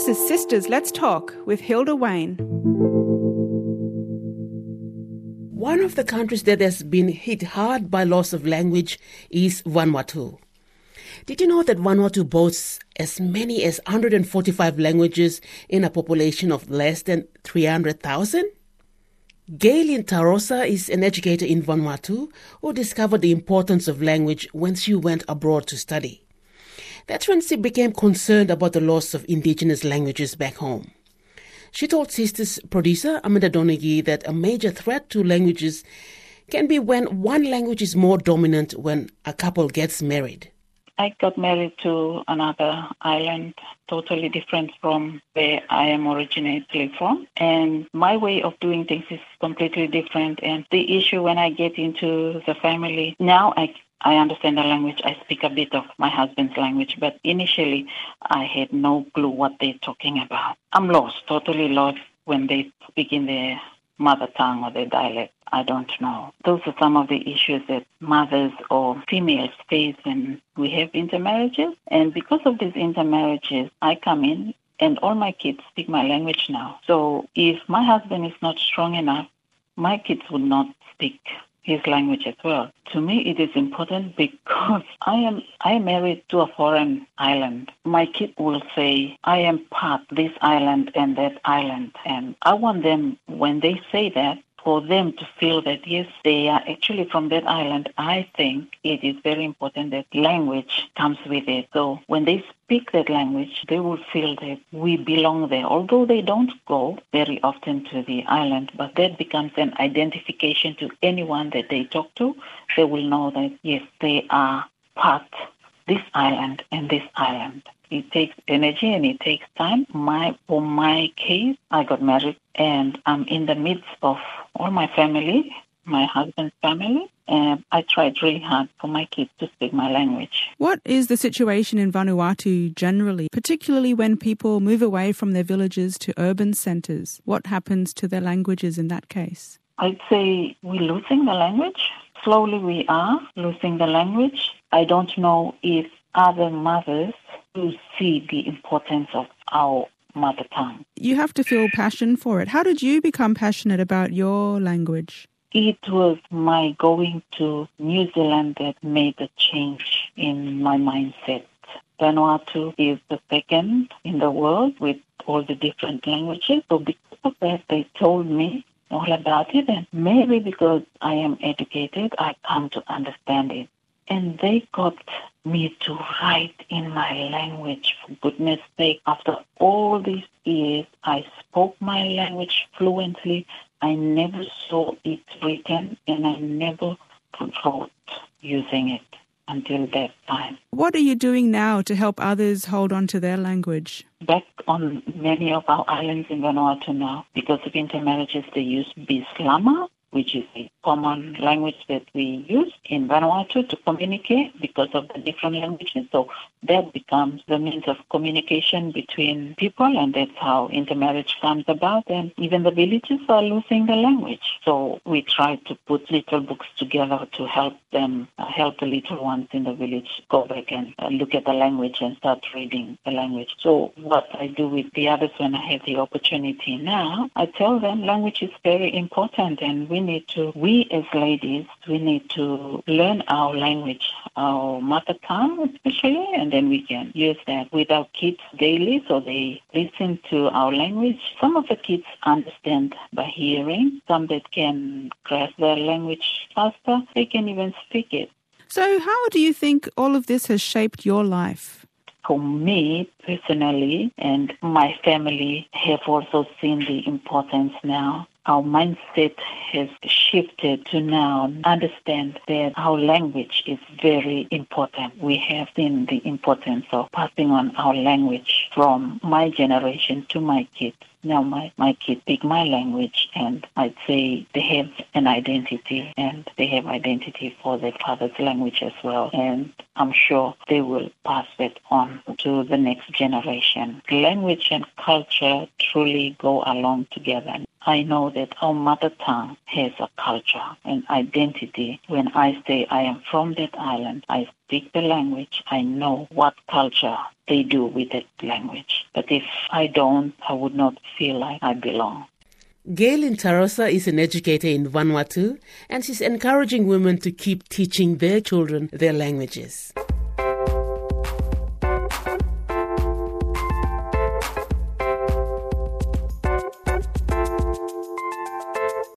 This is Sisters Let's Talk with Hilda Wayne. One of the countries that has been hit hard by loss of language is Vanuatu. Did you know that Vanuatu boasts as many as 145 languages in a population of less than 300,000? Gaylin Tarosa is an educator in Vanuatu who discovered the importance of language when she went abroad to study. That's when she became concerned about the loss of indigenous languages back home. She told Sisters producer Amanda Donaghy that a major threat to languages can be when one language is more dominant when a couple gets married. I got married to another island, totally different from where I am originally from. And my way of doing things is completely different. And the issue when I get into the family, now I I understand the language. I speak a bit of my husband's language, but initially I had no clue what they're talking about. I'm lost, totally lost when they speak in their mother tongue or their dialect. I don't know. Those are some of the issues that mothers or females face when we have intermarriages. And because of these intermarriages, I come in and all my kids speak my language now. So if my husband is not strong enough, my kids would not speak his language as well. To me, it is important because I am I am married to a foreign island. My kid will say, "I am part this island and that island," and I want them when they say that for them to feel that yes, they are actually from that island, I think it is very important that language comes with it. So when they speak that language, they will feel that we belong there. Although they don't go very often to the island, but that becomes an identification to anyone that they talk to. They will know that yes, they are part this island and this island. It takes energy and it takes time. My for my case, I got married and I'm in the midst of all my family, my husband's family, and I tried really hard for my kids to speak my language. What is the situation in Vanuatu generally, particularly when people move away from their villages to urban centres? What happens to their languages in that case? I'd say we're losing the language. Slowly we are losing the language. I don't know if other mothers do see the importance of our mother tongue. You have to feel passion for it. How did you become passionate about your language? It was my going to New Zealand that made a change in my mindset. Vanuatu is the second in the world with all the different languages. So because of that, they told me all about it. And maybe because I am educated, I come to understand it. And they got me to write in my language. For goodness sake, after all these years, I spoke my language fluently. I never saw it written and I never wrote using it until that time. What are you doing now to help others hold on to their language? Back on many of our islands in Vanuatu now, because of intermarriages, they use Bislama, which is a common language that we use in Vanuatu to communicate because of the different languages. So that becomes the means of communication between people, and that's how intermarriage comes about. And even the villages are losing the language. So we try to put little books together to help them, uh, help the little ones in the village go back and uh, look at the language and start reading the language. So what I do with the others when I have the opportunity now, I tell them language is very important and we need to, we we as ladies, we need to learn our language, our mother tongue especially, and then we can use that with our kids daily so they listen to our language. Some of the kids understand by hearing, some that can grasp their language faster, they can even speak it. So, how do you think all of this has shaped your life? For me personally, and my family have also seen the importance now our mindset has shifted to now understand that our language is very important. We have seen the importance of passing on our language from my generation to my kids. Now my, my kids speak my language and I'd say they have an identity and they have identity for their father's language as well. And I'm sure they will pass that on to the next generation. Language and culture truly go along together. I know that our mother tongue has a culture and identity. When I say I am from that island, I speak the language, I know what culture they do with that language. But if I don't, I would not feel like I belong. Gaylin Tarosa is an educator in Vanuatu and she's encouraging women to keep teaching their children their languages.